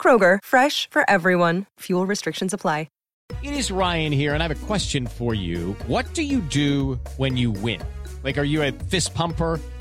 Kroger, fresh for everyone. Fuel restrictions apply. It is Ryan here, and I have a question for you. What do you do when you win? Like, are you a fist pumper?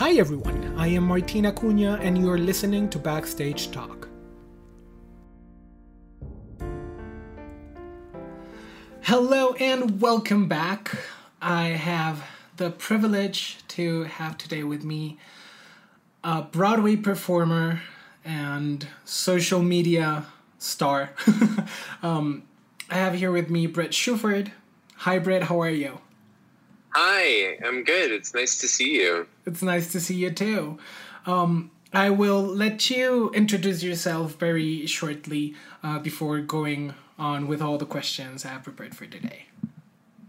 Hi everyone, I am Martina Cunha and you are listening to Backstage Talk. Hello and welcome back. I have the privilege to have today with me a Broadway performer and social media star. um, I have here with me Brett Shuford. Hi Brett, how are you? Hi, I'm good. It's nice to see you. It's nice to see you too. Um, I will let you introduce yourself very shortly uh, before going on with all the questions I have prepared for today.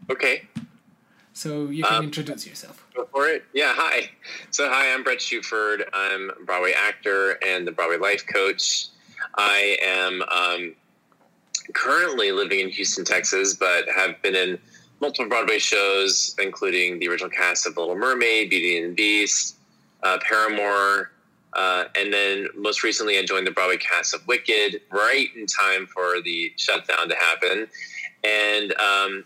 Okay. So you can Um, introduce yourself. Go for it. Yeah, hi. So, hi, I'm Brett Shuford. I'm a Broadway actor and the Broadway life coach. I am um, currently living in Houston, Texas, but have been in multiple Broadway shows, including the original cast of Little Mermaid, Beauty and the Beast, uh, Paramour, uh, and then most recently I joined the Broadway cast of Wicked right in time for the shutdown to happen. And um,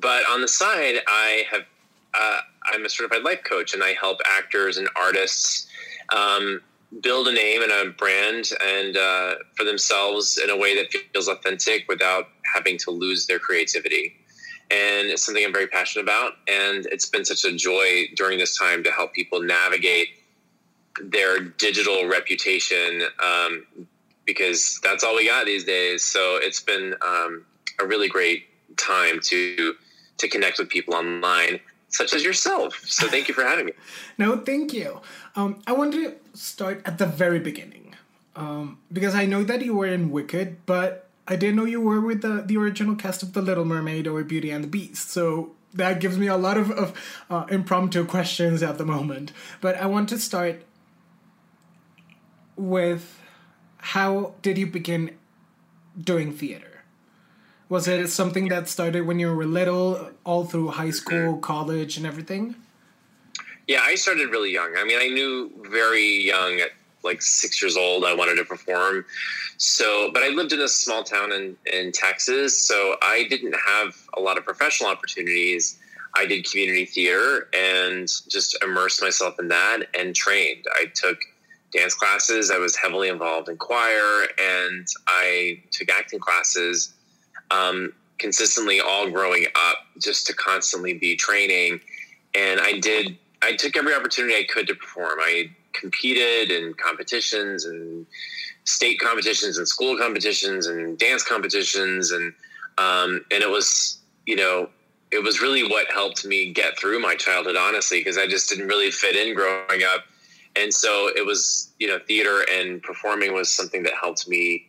but on the side, I have uh, I'm a certified life coach, and I help actors and artists um, build a name and a brand and uh, for themselves in a way that feels authentic without having to lose their creativity. And it's something I'm very passionate about, and it's been such a joy during this time to help people navigate their digital reputation um, because that's all we got these days. So it's been um, a really great time to to connect with people online, such as yourself. So thank you for having me. No, thank you. Um, I want to start at the very beginning um, because I know that you were in Wicked, but I didn't know you were with the, the original cast of The Little Mermaid or Beauty and the Beast. So that gives me a lot of, of uh, impromptu questions at the moment. But I want to start with how did you begin doing theater? Was it something that started when you were little, all through high school, college, and everything? Yeah, I started really young. I mean, I knew very young, at like six years old, I wanted to perform. So, but I lived in a small town in, in Texas, so I didn't have a lot of professional opportunities. I did community theater and just immersed myself in that and trained. I took dance classes. I was heavily involved in choir and I took acting classes um, consistently all growing up just to constantly be training. And I did, I took every opportunity I could to perform. I competed in competitions and state competitions and school competitions and dance competitions. And, um, and it was, you know, it was really what helped me get through my childhood, honestly, because I just didn't really fit in growing up. And so it was, you know, theater and performing was something that helped me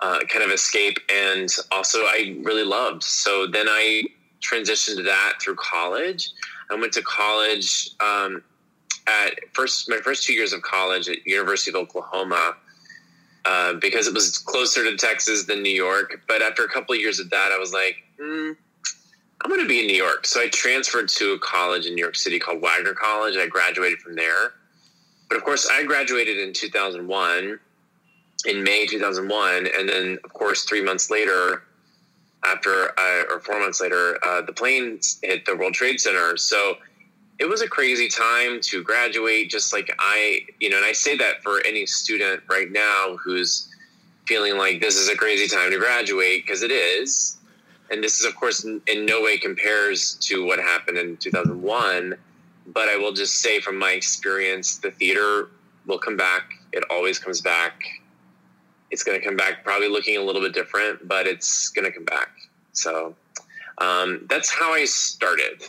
uh, kind of escape and also I really loved. So then I transitioned to that through college. I went to college um, at first my first two years of college at University of Oklahoma uh, because it was closer to Texas than New York. But after a couple of years of that, I was like, mm, I'm going to be in New York. So I transferred to a college in New York City called Wagner College. I graduated from there. But of course, I graduated in 2001 in May 2001, and then of course three months later, after uh, or four months later, uh, the planes hit the World Trade Center. So it was a crazy time to graduate. Just like I, you know, and I say that for any student right now who's feeling like this is a crazy time to graduate because it is. And this is, of course, in, in no way compares to what happened in 2001. But I will just say from my experience, the theater will come back. It always comes back. It's going to come back probably looking a little bit different, but it's going to come back. So um, that's how I started.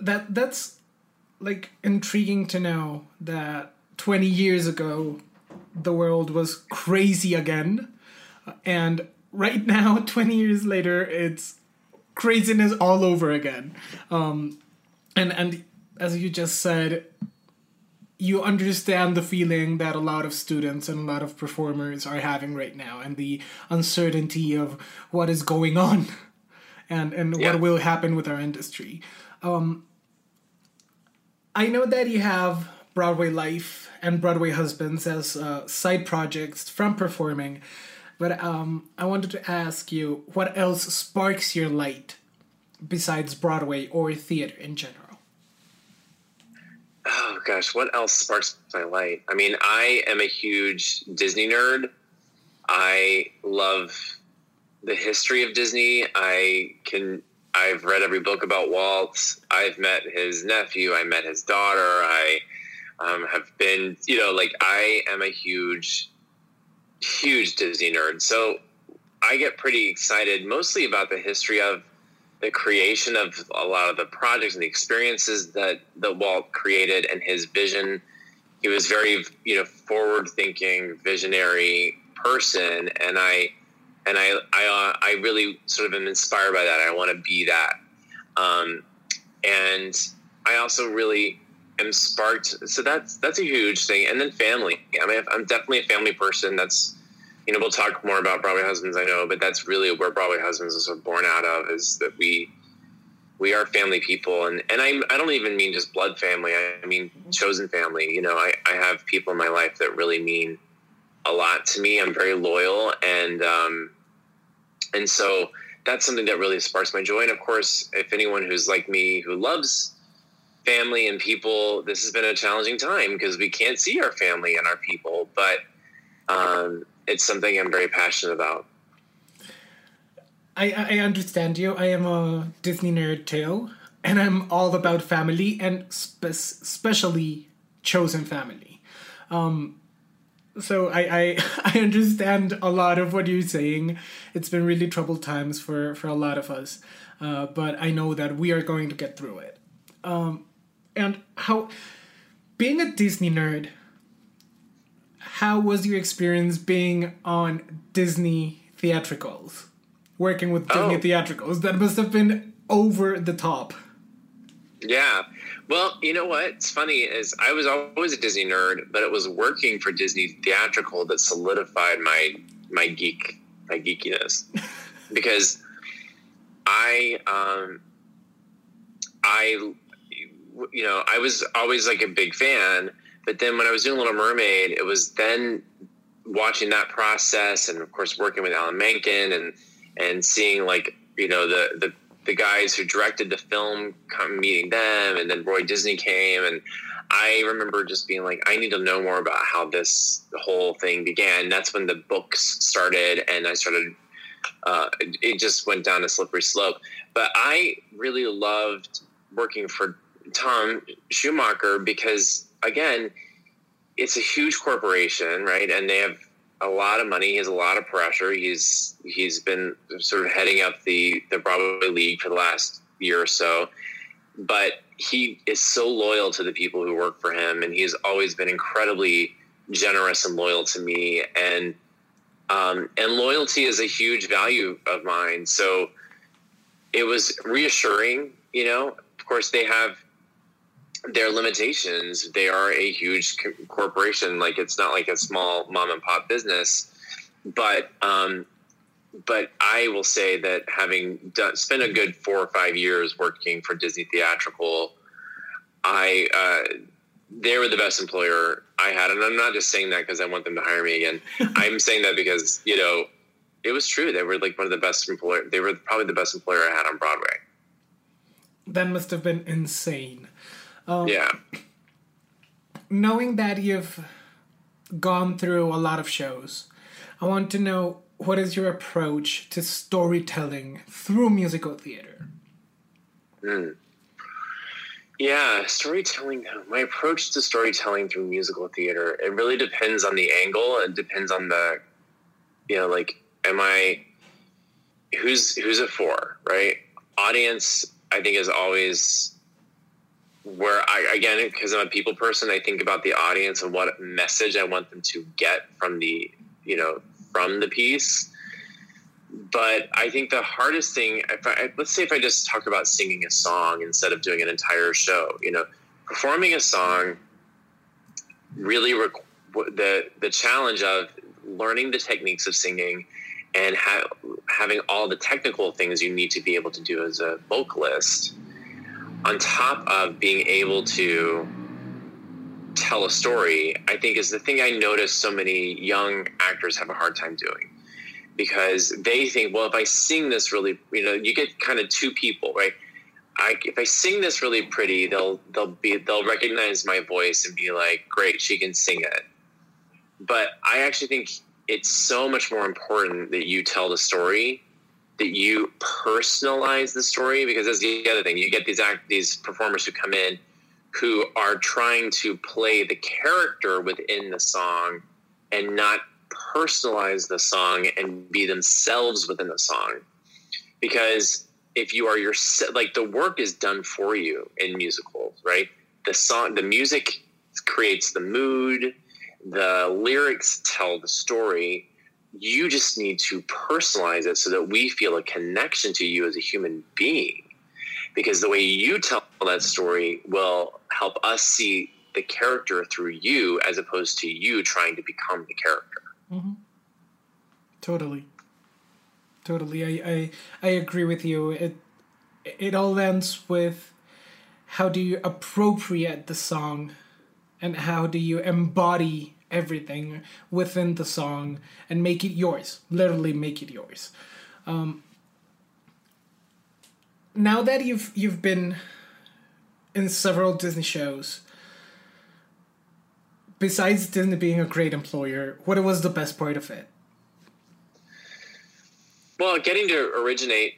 That that's like intriguing to know that 20 years ago the world was crazy again. And right now 20 years later it's craziness all over again. Um, and and as you just said you understand the feeling that a lot of students and a lot of performers are having right now and the uncertainty of what is going on and and Yeah. what will happen with our industry um, i know that you have broadway life and broadway husbands as uh, side projects from performing but um, i wanted to ask you what else sparks your light besides broadway or theater in general Oh gosh, what else sparks my light? I mean, I am a huge Disney nerd. I love the history of Disney. I can I've read every book about Walt. I've met his nephew. I met his daughter. I um, have been, you know, like I am a huge, huge Disney nerd. So I get pretty excited mostly about the history of the creation of a lot of the projects and the experiences that that Walt created and his vision. He was very, you know, forward-thinking, visionary person, and I and I I uh, I really sort of am inspired by that. I want to be that, um, and I also really am sparked. So that's that's a huge thing. And then family. I mean, I'm definitely a family person. That's you know, we'll talk more about Broadway Husbands, I know, but that's really where Broadway Husbands is sort of born out of is that we we are family people, and and I I don't even mean just blood family. I, I mean chosen family. You know, I I have people in my life that really mean a lot to me. I'm very loyal, and um, and so that's something that really sparks my joy. And of course, if anyone who's like me who loves family and people, this has been a challenging time because we can't see our family and our people, but um, it's something I'm very passionate about. I, I understand you. I am a Disney nerd too, and I'm all about family and spe- especially chosen family. Um, so I, I I understand a lot of what you're saying. It's been really troubled times for for a lot of us, uh, but I know that we are going to get through it. Um, and how being a Disney nerd. How was your experience being on Disney theatricals? working with Disney Oh. theatricals. That must have been over the top. Yeah. Well, you know what? It's funny is I was always a Disney nerd, but it was working for Disney theatrical that solidified my my geek my geekiness because I um I you know I was always like a big fan, but then when I was doing Little Mermaid, it was then watching that process and of course working with Alan Menken and and seeing like you know the the the guys who directed the film come meeting them and then Roy Disney came and I remember just being like I need to know more about how this whole thing began. That's when the books started and I started uh, it just went down a slippery slope. But I really loved working for Tom Schumacher because again it's a huge corporation right? And they have a lot of money. He has a lot of pressure. He's he's been sort of heading up the the Broadway League for the last year or so, but he is so loyal to the people who work for him, and he's always been incredibly generous and loyal to me. And um, and loyalty is a huge value of mine. So it was reassuring. You know, of course, they have their limitations. They are a huge co- corporation. Like it's not like a small mom and pop business, but um, but I will say that having done, spent a good four or five years working for Disney Theatrical, I uh, they were the best employer I had, and I'm not just saying that because I want them to hire me again. I'm saying that because you know it was true. They were like one of the best employer. They were probably the best employer I had on Broadway. That must have been insane. Um, yeah. Knowing that you've gone through a lot of shows, I want to know what is your approach to storytelling through musical theater? Hmm. Yeah, storytelling. My approach to storytelling through musical theater, it really depends on the angle. It depends on the, you know, like, am I, who's who's it for, right? Audience, I think, is always where I again because I'm a people person. I think about the audience and what message I want them to get from the, you know, from the piece but I think the hardest thing, if I, let's say if I just talk about singing a song instead of doing an entire show, you know, performing a song really requ- the the challenge of learning the techniques of singing and ha- having all the technical things you need to be able to do as a vocalist, on top of being able to tell a story, I think is the thing I notice so many young actors have a hard time doing because they think, well, if I sing this really, you know, you get kind of two people, right? I, if I sing this really pretty, they'll they'll be they'll recognize my voice and be like, great, she can sing it. But I actually think it's so much more important that you tell the story, that you personalize the story, because that's the other thing. You get these act these performers who come in who are trying to play the character within the song and not personalize the song and be themselves within the song because if you are your like the work is done for you in musicals right the song the music creates the mood the lyrics tell the story you just need to personalize it so that we feel a connection to you as a human being because the way you tell that story will help us see the character through you as opposed to you trying to become the character mm-hmm. Totally. Totally. I, I I agree with you. It it all ends with how do you appropriate the song and how do you embody everything within the song and make it yours. Literally make it yours. Um, now that you've you've been in several Disney shows, besides Disney being a great employer, what was the best part of it? Well, getting to originate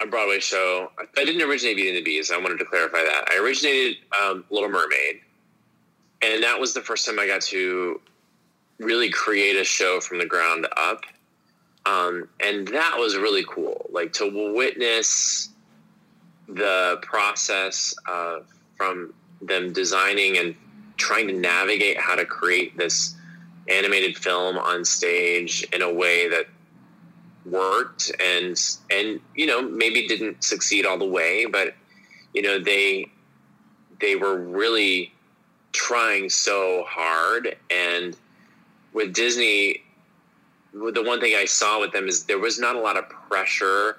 a Broadway show, I didn't originate Beauty and the Beast. I wanted to clarify that. I originated um, Little Mermaid, and that was the first time I got to really create a show from the ground up. Um, and that was really cool. Like to witness the process of from them designing and trying to navigate how to create this animated film on stage in a way that worked and and you know maybe didn't succeed all the way but you know they they were really trying so hard and with disney the one thing i saw with them is there was not a lot of pressure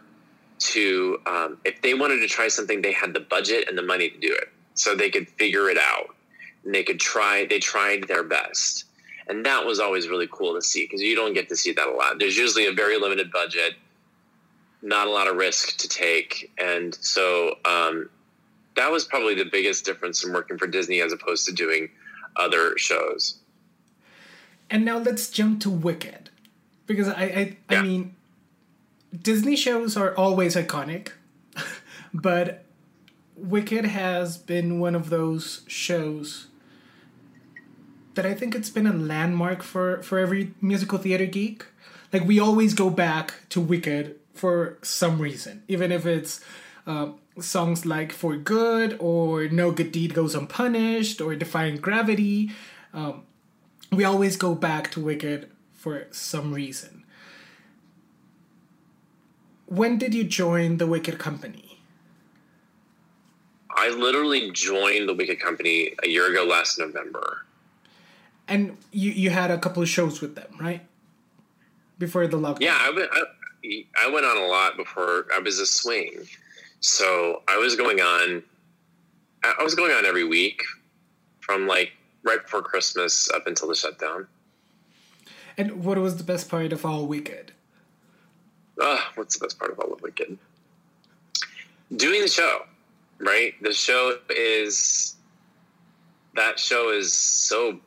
to um, if they wanted to try something they had the budget and the money to do it so they could figure it out and they could try they tried their best. And that was always really cool to see because you don't get to see that a lot. There's usually a very limited budget not a lot of risk to take and so um, that was probably the biggest difference in working for disney as opposed to doing other shows. And now let's jump to Wicked, because I I, I mean, Disney shows are always iconic, but Wicked has been one of those shows that I think it's been a landmark for for every musical theater geek. Like we always go back to Wicked for some reason, even if it's uh, songs like "For Good" or "No Good Deed Goes Unpunished" or "Defying Gravity." Um, we always go back to Wicked for some reason. When did you join the Wicked Company? i literally joined the wicked company a year ago last november And you, you had a couple of shows with them, right? Before the lockdown. Yeah, I went. I, I went on a lot before I was a swing, so I was going on. I was going on every week, from like right before Christmas up until the shutdown. And what was the best part of all Wicked? Ah, what's the best part of all of Wicked? Doing the show. right? The show is that show is so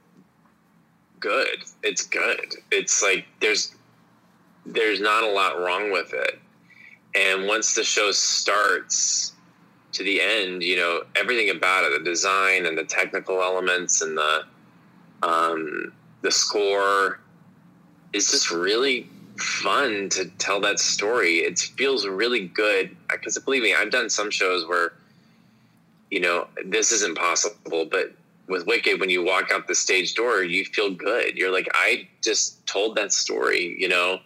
good. It's good. It's like there's there's not a lot wrong with it. And once the show starts to the end, you know, everything about it, the design and the technical elements and the um, the score is just really fun to tell that story. It feels really good because believe me, I've done some shows where you know this isn't possible, but with Wicked, when you walk out the stage door, you feel good. You're like, I just told that story. You know,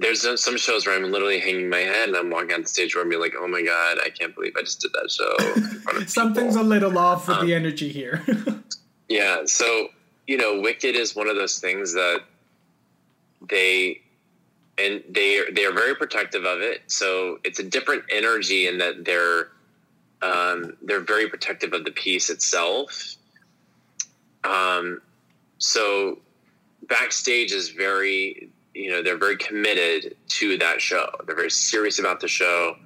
there's some shows where I'm literally hanging my head and I'm walking the stage and being like, oh my god, I can't believe I just did that show. Something's a little off with um, the energy here. yeah, so you know, Wicked is one of those things that they and they they are very protective of it. So it's a different energy in that they're um, they're very protective of the piece itself. Um, so backstage is very you know they're very committed to that show. They're very serious about the show.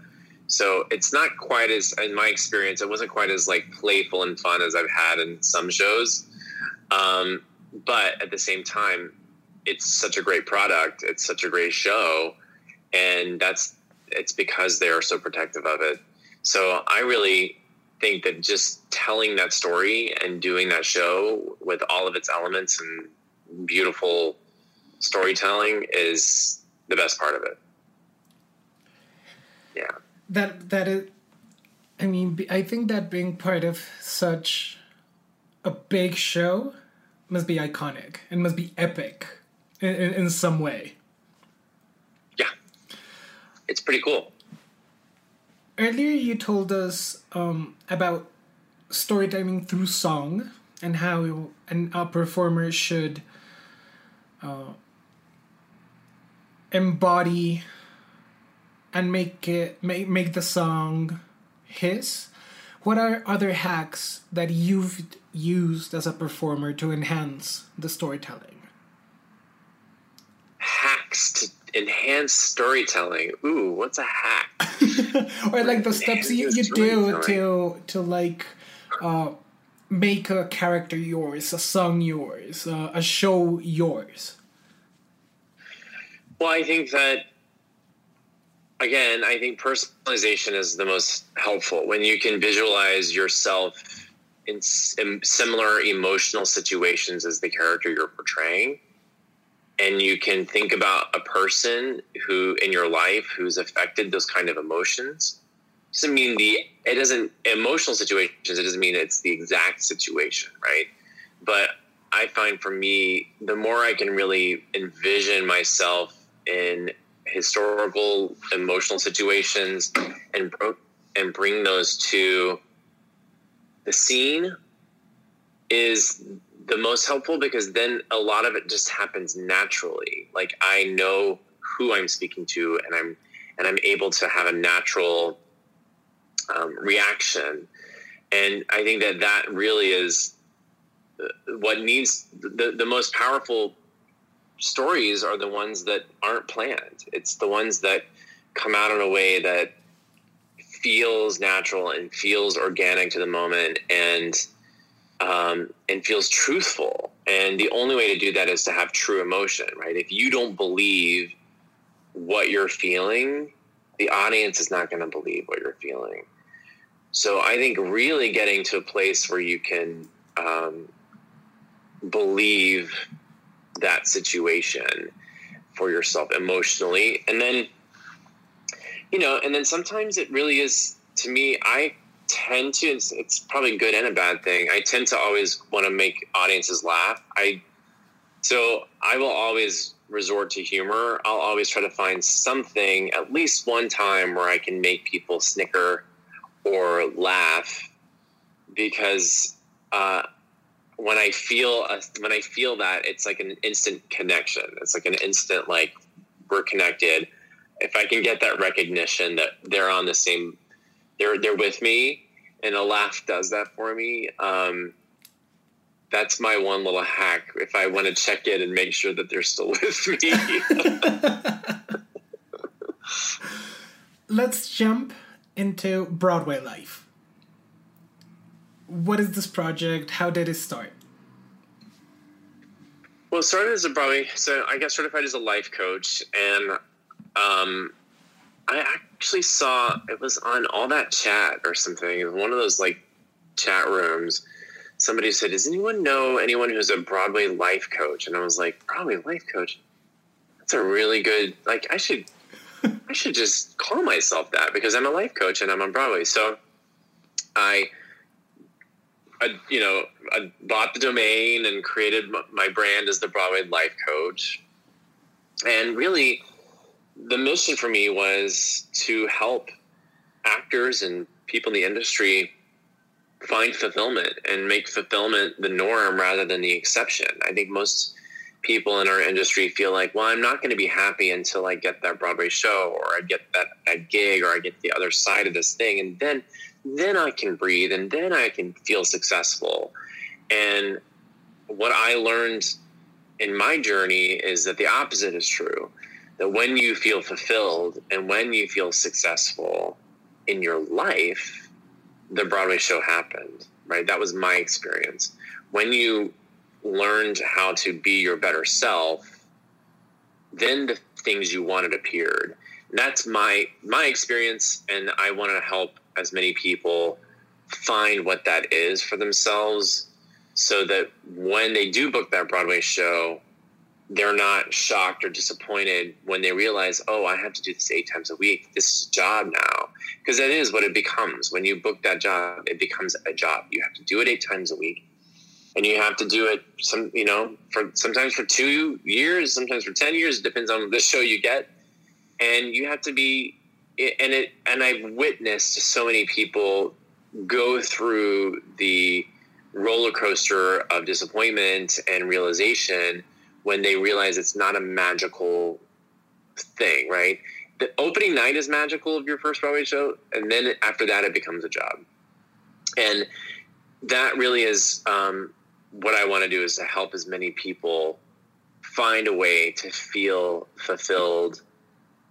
So it's not quite as in my experience, it wasn't quite as like playful and fun as I've had in some shows. Um, but at the same time, it's such a great product. It's such a great show, and that's it's because they are so protective of it. So I really think that just telling that story and doing that show with all of its elements and beautiful storytelling is the best part of it. Yeah. That that is I mean I think that being part of such a big show must be iconic and must be epic in, in, in some way. Yeah, it's pretty cool. Earlier, you told us um, about storytelling through song and how an, a performer should uh, embody and make it make make the song his. What are other hacks that you've used as a performer to enhance the storytelling? Hacks to enhance storytelling. Ooh, what's a hack? or like the steps you, you do to to like uh, make a character yours, a song yours, uh, a show yours. Well, I think that again, I think personalization is the most helpful. When you can visualize yourself in, in similar emotional situations as the character you're portraying and you can think about a person who in your life who's affected those kind of emotions it doesn't mean the it doesn't emotional situations it doesn't mean it's the exact situation right? But i find for me the more i can really envision myself in historical emotional situations and and bring those to the scene is the most helpful because then a lot of it just happens naturally. Like I know who I'm speaking to, and I'm and I'm able to have a natural um, reaction. And I think that that really is uh, what needs the, the most powerful stories are the ones that aren't planned. It's the ones that come out in a way that feels natural and feels organic to the moment and um, and feels truthful. And the only way to do that is to have true emotion, right? If you don't believe what you're feeling, the audience is not going to believe what you're feeling. So I think really getting to a place where you can um, believe that situation for yourself emotionally, and then you know, and then sometimes it really is to me. I tend to it's, it's probably good and a bad thing. I tend to always want to make audiences laugh. I so i will always resort to humor. I'll always try to find something at least one time where i can make people snicker or laugh because uh, when i feel a, when i feel that it's like an instant connection it's like an instant like we're connected if i can get that recognition that they're on the same they're they're with me, and a laugh does that for me. Um, that's my one little hack. If I want to check in and make sure that they're still with me. Let's jump into Broadway life. What is this project? How did it start? Well, it started as a Broadway. So I got certified as a life coach, and um, I actually saw it was on all that chat or something. One of those like chat rooms. Somebody said, "Does anyone know anyone who's a Broadway life coach?" And I was like, "Broadway life coach? That's a really good. Like, I should, I should just call myself that because I'm a life coach and I'm on Broadway." So I I, you know, I bought the domain and created my brand as the Broadway Life Coach. And really, the mission for me was to help actors and people in the industry find fulfillment and make fulfillment the norm rather than the exception. I think most people in our industry feel like, well, I'm not going to be happy until I get that Broadway show or I get that, that gig or I get the other side of this thing. And then then I can breathe and then I can feel successful. And what I learned in my journey is that the opposite is true. That when you feel fulfilled and when you feel successful in your life, the Broadway show happened, right? That was my experience. When you learned how to be your better self, then the things you wanted appeared. And that's my my experience and I want to help as many people find what that is for themselves so that when they do book that Broadway show, they're not shocked or disappointed when they realize, oh, I have to do this eight times a week. This is a job now. Because that is what it becomes. When you book that job, it becomes a job. You have to do it eight times a week. And you have to do it some, you know, for sometimes for two years, sometimes for 10 years. It depends on the show you get. And you have to be and it and I've witnessed so many people go through the roller coaster of disappointment and realization when they realize it's not a magical thing, right? The opening night is magical of your first Broadway show, and then after that, it becomes a job. And that really is um, what I want to do is to help as many people find a way to feel fulfilled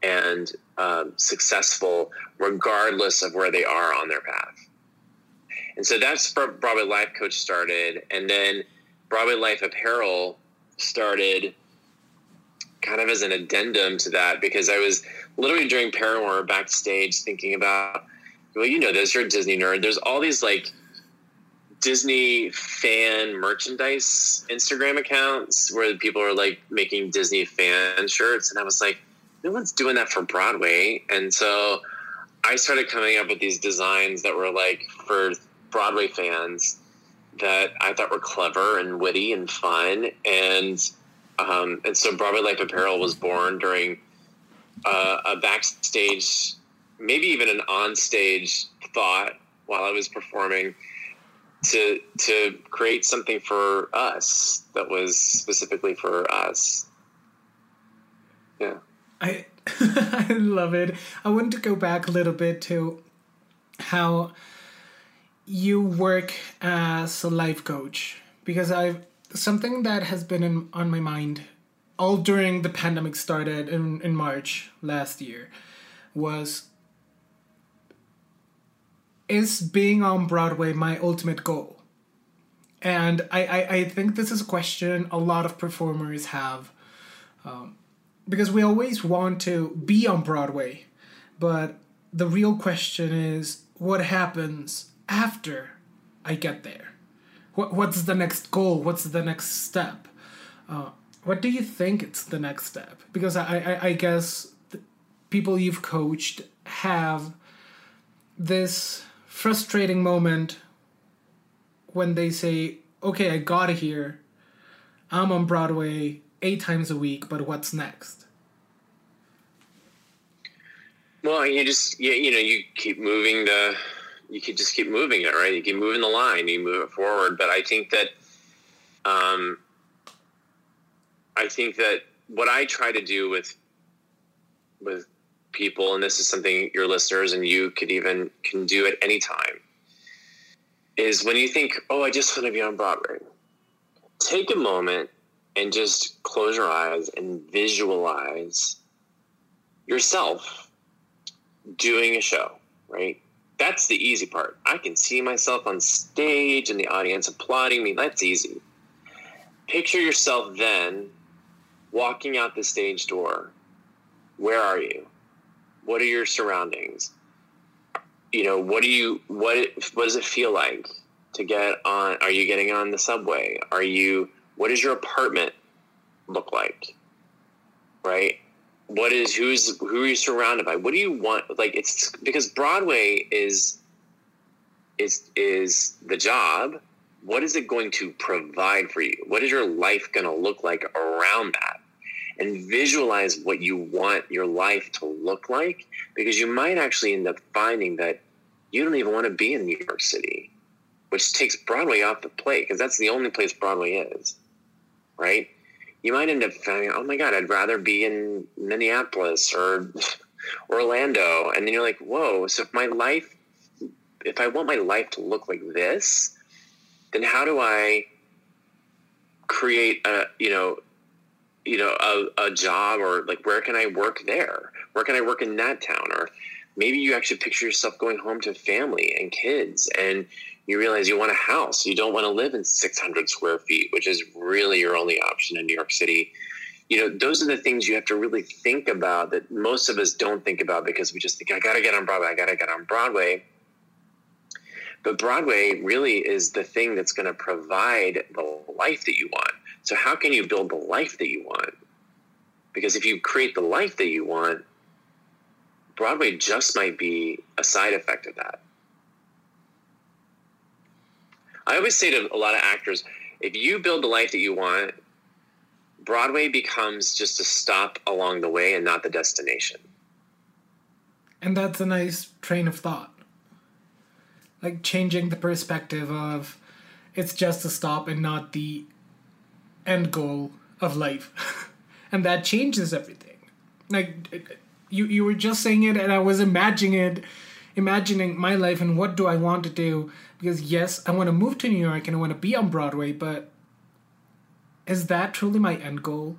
and um, successful regardless of where they are on their path. And so that's Broadway Life Coach started. And then Broadway Life Apparel started kind of as an addendum to that because I was literally during Paramour backstage thinking about, well, you know this, you're a Disney nerd. There's all these like Disney fan merchandise Instagram accounts where people are like making Disney fan shirts. And I was like, no one's doing that for Broadway. And so I started coming up with these designs that were like for Broadway fans that I thought were clever and witty and fun. And um, and so Broadway Life Apparel was born during uh, a backstage, maybe even an onstage thought while I was performing to to create something for us that was specifically for us. Yeah. I I love it. I want to go back a little bit to how you work as a life coach because I've something that has been in, on my mind all during the pandemic started in, in March last year was is being on Broadway my ultimate goal? And I, I, I think this is a question a lot of performers have. Um, because we always want to be on Broadway, but the real question is what happens after I get there? What, what's the next goal? What's the next step? Uh, what do you think it's the next step? Because I, I, I guess people you've coached have this frustrating moment when they say, okay, I got it here, I'm on Broadway, eight times a week, but what's next? Well, you just you, you know you keep moving the you could just keep moving it right. You keep moving the line, you move it forward. But I think that um, I think that what I try to do with with people, and this is something your listeners and you could even can do at any time, is when you think, "Oh, I just want to be on Broadway." Take a moment and just close your eyes and visualize yourself doing a show, right? that's the easy part. I can see myself on stage and the audience applauding me. That's easy. Picture yourself then walking out the stage door. Where are you? What are your surroundings? You know, what do you what what does it feel like to get on are you getting on the subway? Are you what does your apartment look like? Right? what is who's who are you surrounded by? What do you want? Like it's because Broadway is is is the job. What is it going to provide for you? What is your life going to look like around that? And visualize what you want your life to look like because you might actually end up finding that you don't even want to be in New York City, which takes Broadway off the plate because that's the only place Broadway is, right? you might end up finding, oh my God, I'd rather be in Minneapolis or Orlando. And then you're like, whoa, so if my life, if I want my life to look like this, then how do I create a, you know, you know, a, a job or like, where can I work there? Where can I work in that town? Or maybe you actually picture yourself going home to family and kids and you realize you want a house. You don't want to live in 600 square feet, which is really your only option in New York City. You know, those are the things you have to really think about that most of us don't think about because we just think, I got to get on Broadway. I got to get on Broadway. But Broadway really is the thing that's going to provide the life that you want. So, how can you build the life that you want? Because if you create the life that you want, Broadway just might be a side effect of that. I always say to a lot of actors, if you build the life that you want, Broadway becomes just a stop along the way and not the destination. And that's a nice train of thought. Like changing the perspective of it's just a stop and not the end goal of life. and that changes everything. Like you you were just saying it and I was imagining it imagining my life and what do I want to do because yes, I want to move to New York and I want to be on Broadway, but is that truly my end goal?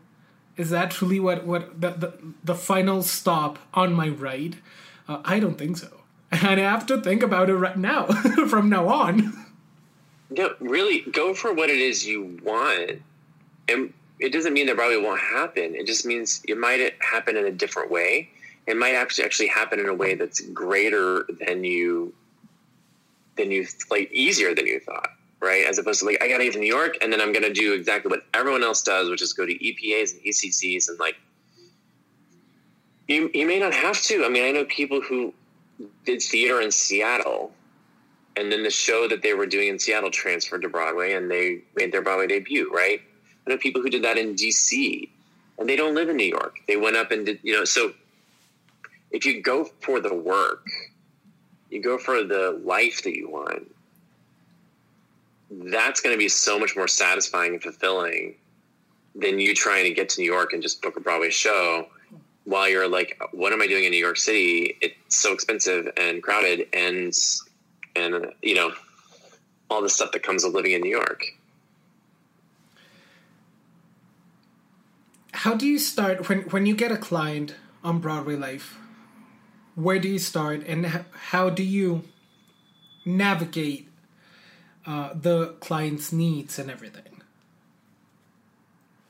Is that truly what what the the, the final stop on my ride? Uh, I don't think so, and I have to think about it right now from now on. No, really, go for what it is you want, and it doesn't mean that Broadway won't happen. It just means it might happen in a different way. It might actually actually happen in a way that's greater than you than you like easier than you thought right as opposed to like i gotta get to new york and then i'm gonna do exactly what everyone else does which is go to epas and eccs and like you, you may not have to i mean i know people who did theater in seattle and then the show that they were doing in seattle transferred to broadway and they made their broadway debut right i know people who did that in dc and they don't live in new york they went up and did you know so if you go for the work you go for the life that you want, that's going to be so much more satisfying and fulfilling than you trying to get to New York and just book a Broadway show while you're like, what am I doing in New York City? It's so expensive and crowded and, and, you know, all the stuff that comes with living in New York. How do you start when, when you get a client on Broadway Life? where do you start and how do you navigate uh, the client's needs and everything?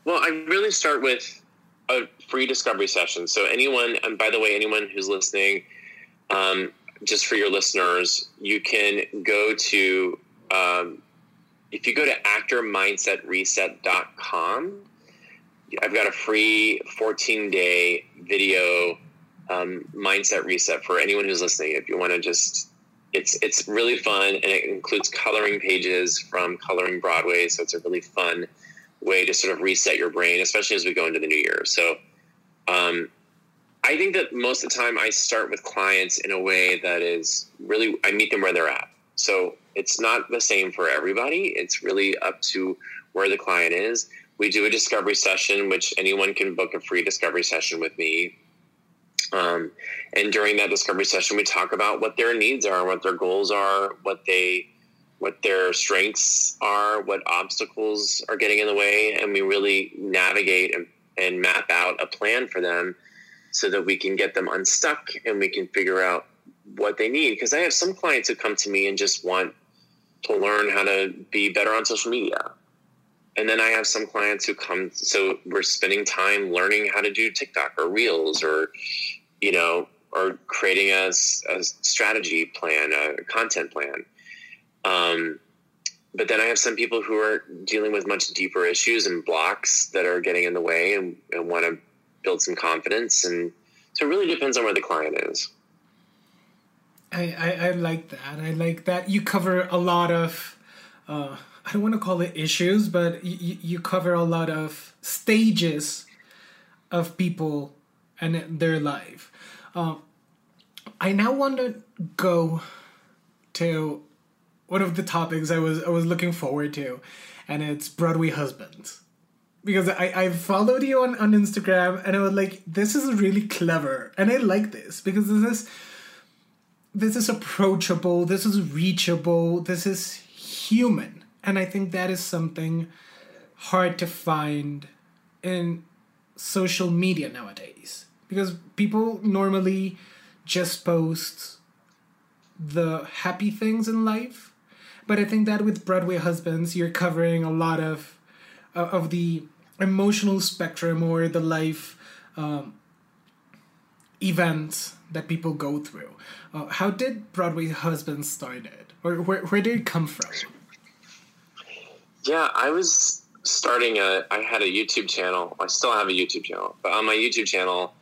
Well, I really start with a free discovery session. So, anyone, and by the way, anyone who's listening, um, just for your listeners, you can go to, um, if you go to actormindsetreset.com, I've got a free 14 day video um, mindset reset for anyone who's listening. If you want to just, it's it's really fun and it includes coloring pages from Coloring Broadway. So it's a really fun way to sort of reset your brain, especially as we go into the new year. So um, I think that most of the time I start with clients in a way that is really I meet them where they're at. So it's not the same for everybody. It's really up to where the client is. We do a discovery session, which anyone can book a free discovery session with me. Um, and during that discovery session, we talk about what their needs are, what their goals are, what they, what their strengths are, what obstacles are getting in the way, and we really navigate and, and map out a plan for them, so that we can get them unstuck and we can figure out what they need. Because I have some clients who come to me and just want to learn how to be better on social media. And then I have some clients who come, so we're spending time learning how to do TikTok or Reels or, you know, or creating a, a strategy plan, a content plan. Um, but then I have some people who are dealing with much deeper issues and blocks that are getting in the way and, and want to build some confidence. And so it really depends on where the client is. I, I, I like that. I like that you cover a lot of, uh, I don't want to call it issues, but you, you cover a lot of stages of people and their life. Uh, I now want to go to one of the topics I was I was looking forward to, and it's Broadway husbands. Because I, I followed you on, on Instagram and I was like, this is really clever. And I like this because this is this is approachable, this is reachable, this is human. And I think that is something hard to find in social media nowadays. Because people normally just post the happy things in life. But I think that with Broadway Husbands, you're covering a lot of uh, of the emotional spectrum or the life um, events that people go through. Uh, how did Broadway Husbands started, or where where did it come from? Yeah, I was starting a. I had a YouTube channel. I still have a YouTube channel, but on my YouTube channel,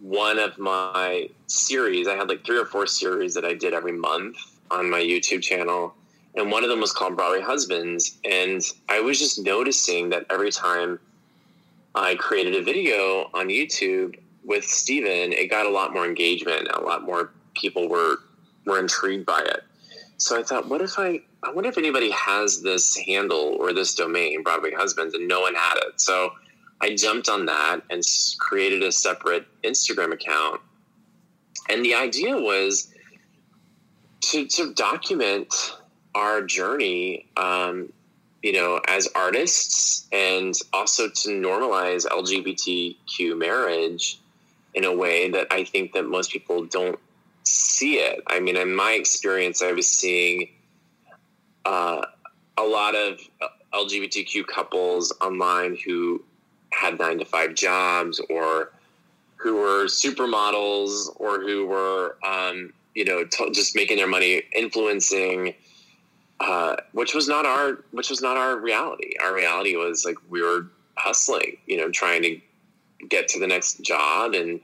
one of my series, I had like three or four series that I did every month on my YouTube channel. And one of them was called Broadway Husbands. And I was just noticing that every time I created a video on YouTube with Steven, it got a lot more engagement. A lot more people were were intrigued by it. So I thought, what if I I wonder if anybody has this handle or this domain, Broadway Husbands, and no one had it. So I jumped on that and created a separate Instagram account. And the idea was to, to document our journey, um, you know, as artists and also to normalize LGBTQ marriage in a way that I think that most people don't see it. I mean, in my experience, I was seeing uh, a lot of LGBTQ couples online who had nine to five jobs or who were supermodels or who were, um, you know, t- just making their money influencing, uh, which was not our, which was not our reality. Our reality was like we were hustling, you know, trying to get to the next job and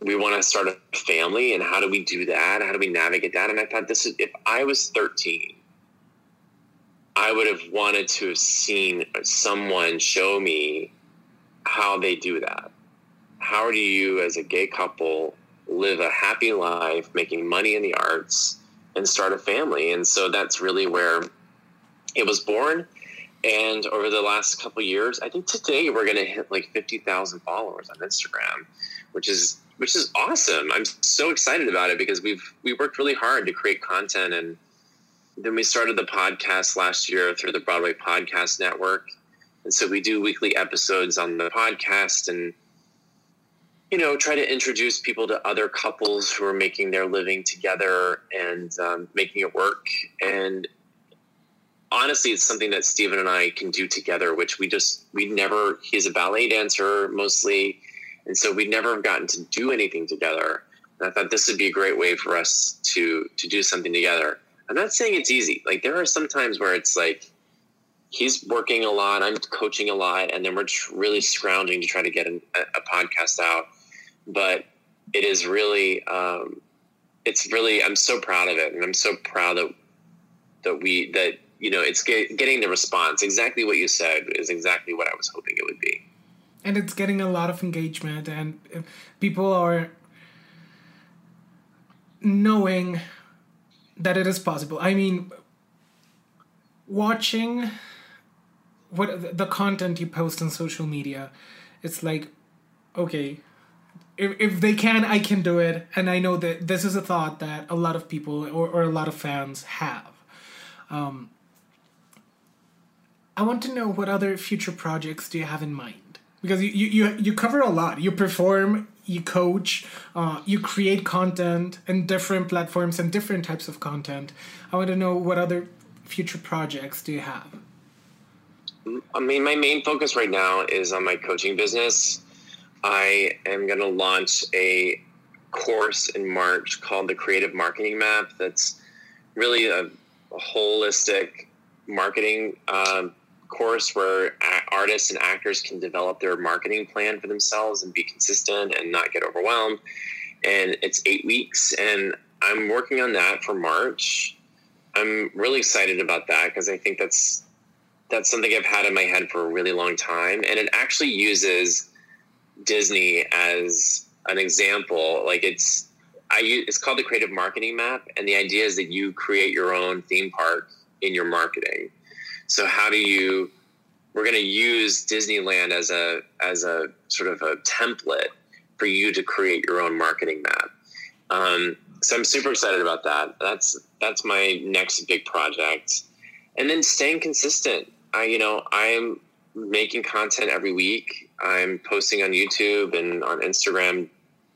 we want to start a family and how do we do that? How do we navigate that? And I thought this is, if I was 13 I would have wanted to have seen someone show me how they do that. How do you, as a gay couple, live a happy life, making money in the arts, and start a family? And so that's really where it was born. And over the last couple years, I think today we're going to hit like fifty thousand followers on Instagram, which is which is awesome. I'm so excited about it because we've we worked really hard to create content and then we started the podcast last year through the Broadway Podcast Network. And so we do weekly episodes on the podcast and, you know, try to introduce people to other couples who are making their living together and um, making it work. And honestly, it's something that Stephen and I can do together, which we just, we never, he's a ballet dancer mostly. And so we'd never have gotten to do anything together. And I thought this would be a great way for us to, to do something together. I'm not saying it's easy. Like there are some times where it's like he's working a lot, I'm coaching a lot, and then we're really scrounging to try to get a, a podcast out. But it is really, um, it's really, I'm so proud of it, and I'm so proud that that we that you know it's get, getting the response. Exactly what you said is exactly what I was hoping it would be. And it's getting a lot of engagement, and people are knowing that it is possible. I mean, watching what the content you post on social media, it's like, okay, if, if they can, I can do it. And I know that this is a thought that a lot of people or, or a lot of fans have. Um, I want to know what other future projects do you have in mind? Because you, you, you, cover a lot. You perform, you coach, uh, you create content and different platforms and different types of content. I want to know what other future projects do you have? I mean, my main focus right now is on my coaching business. I am going to launch a course in March called the Creative Marketing Map. That's really a, a holistic marketing um, course where artists and actors can develop their marketing plan for themselves and be consistent and not get overwhelmed. And it's eight weeks, and I'm working on that for March. I'm really excited about that because I think that's that's something I've had in my head for a really long time, and it actually uses Disney as an example. Like it's I use, it's called the Creative Marketing Map, and the idea is that you create your own theme park in your marketing. So how do you? We're going to use Disneyland as a as a sort of a template for you to create your own marketing map. Um, so I'm super excited about that. That's that's my next big project, and then staying consistent. I you know I'm making content every week. I'm posting on YouTube and on Instagram.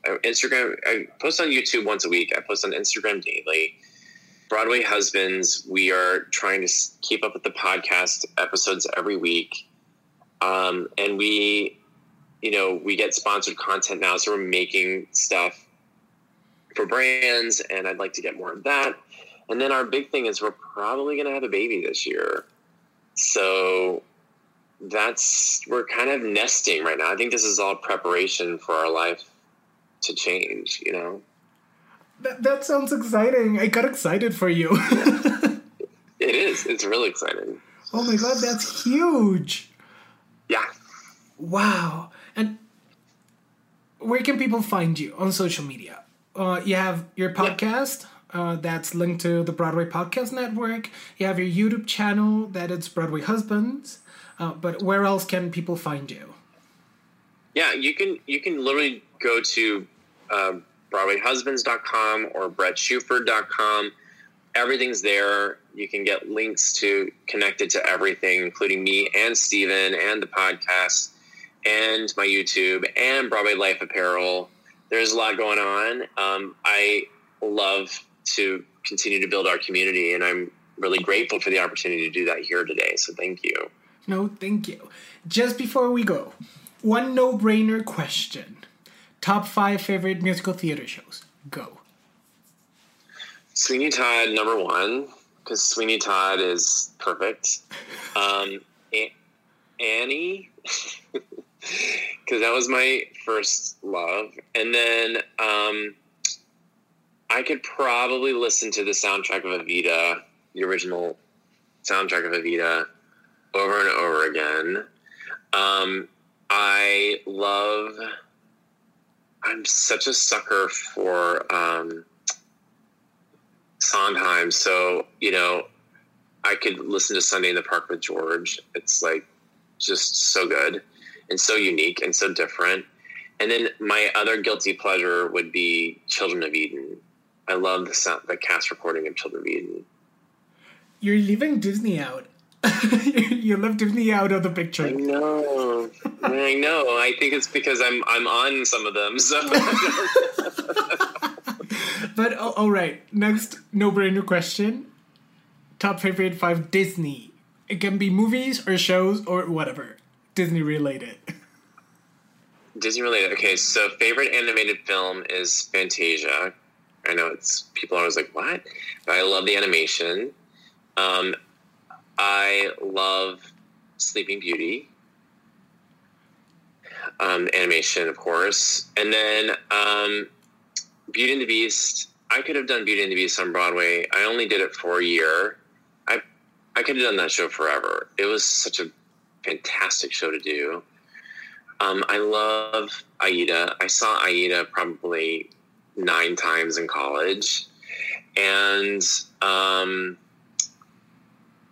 Uh, Instagram I post on YouTube once a week. I post on Instagram daily. Broadway Husbands, we are trying to keep up with the podcast episodes every week. Um, and we, you know, we get sponsored content now. So we're making stuff for brands, and I'd like to get more of that. And then our big thing is we're probably going to have a baby this year. So that's, we're kind of nesting right now. I think this is all preparation for our life to change, you know? That, that sounds exciting. I got excited for you. It is. It's really exciting. oh my god, that's huge. Yeah. Wow. And where can people find you on social media? Uh, you have your podcast uh, that's linked to the Broadway Podcast Network. You have your YouTube channel that it's Broadway Husbands. Uh, but where else can people find you? Yeah, you can you can literally go to uh, BroadwayHusbands.com or BrettShuford.com. Everything's there. You can get links to connected to everything, including me and Steven and the podcast and my YouTube and Broadway Life Apparel. There's a lot going on. Um, I love to continue to build our community, and I'm really grateful for the opportunity to do that here today. So thank you. No, thank you. Just before we go, one no brainer question Top five favorite musical theater shows. Go. Sweeney Todd number one because Sweeney Todd is perfect. Um, Annie because that was my first love, and then um, I could probably listen to the soundtrack of Evita, the original soundtrack of Evita, over and over again. Um, I love. I'm such a sucker for. Um, Sondheim. So, you know, I could listen to Sunday in the Park with George. It's like just so good and so unique and so different. And then my other guilty pleasure would be Children of Eden. I love the sound, the cast recording of Children of Eden. You're leaving Disney out. you left me out of the I picture. know, I know. I think it's because I'm I'm on some of them. So But oh, all right, next no-brainer question: Top favorite five Disney. It can be movies or shows or whatever Disney related. Disney related. Okay, so favorite animated film is Fantasia. I know it's people are always like, what? But I love the animation. Um, I love Sleeping Beauty. Um, animation, of course. And then um, Beauty and the Beast. I could have done Beauty and the Beast on Broadway. I only did it for a year. I I could have done that show forever. It was such a fantastic show to do. Um, I love Aida. I saw Aida probably nine times in college, and um,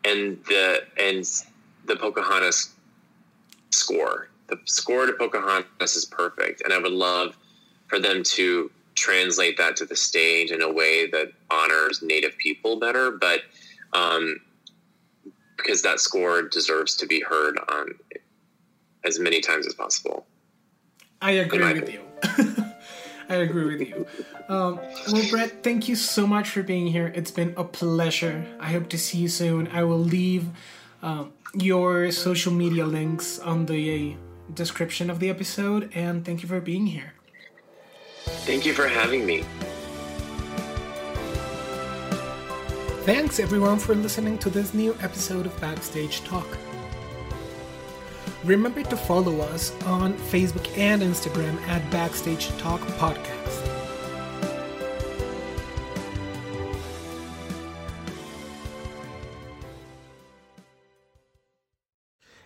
and the and the Pocahontas score. The score to Pocahontas is perfect, and I would love for them to translate that to the stage in a way that honors Native people better. But um, because that score deserves to be heard on as many times as possible. I agree with you. I agree with you. Um, well, Brett, thank you so much for being here. It's been a pleasure. I hope to see you soon. I will leave um, your social media links on the description of the episode, and thank you for being here. Thank you for having me. Thanks everyone for listening to this new episode of Backstage Talk. Remember to follow us on Facebook and Instagram at Backstage Talk Podcast.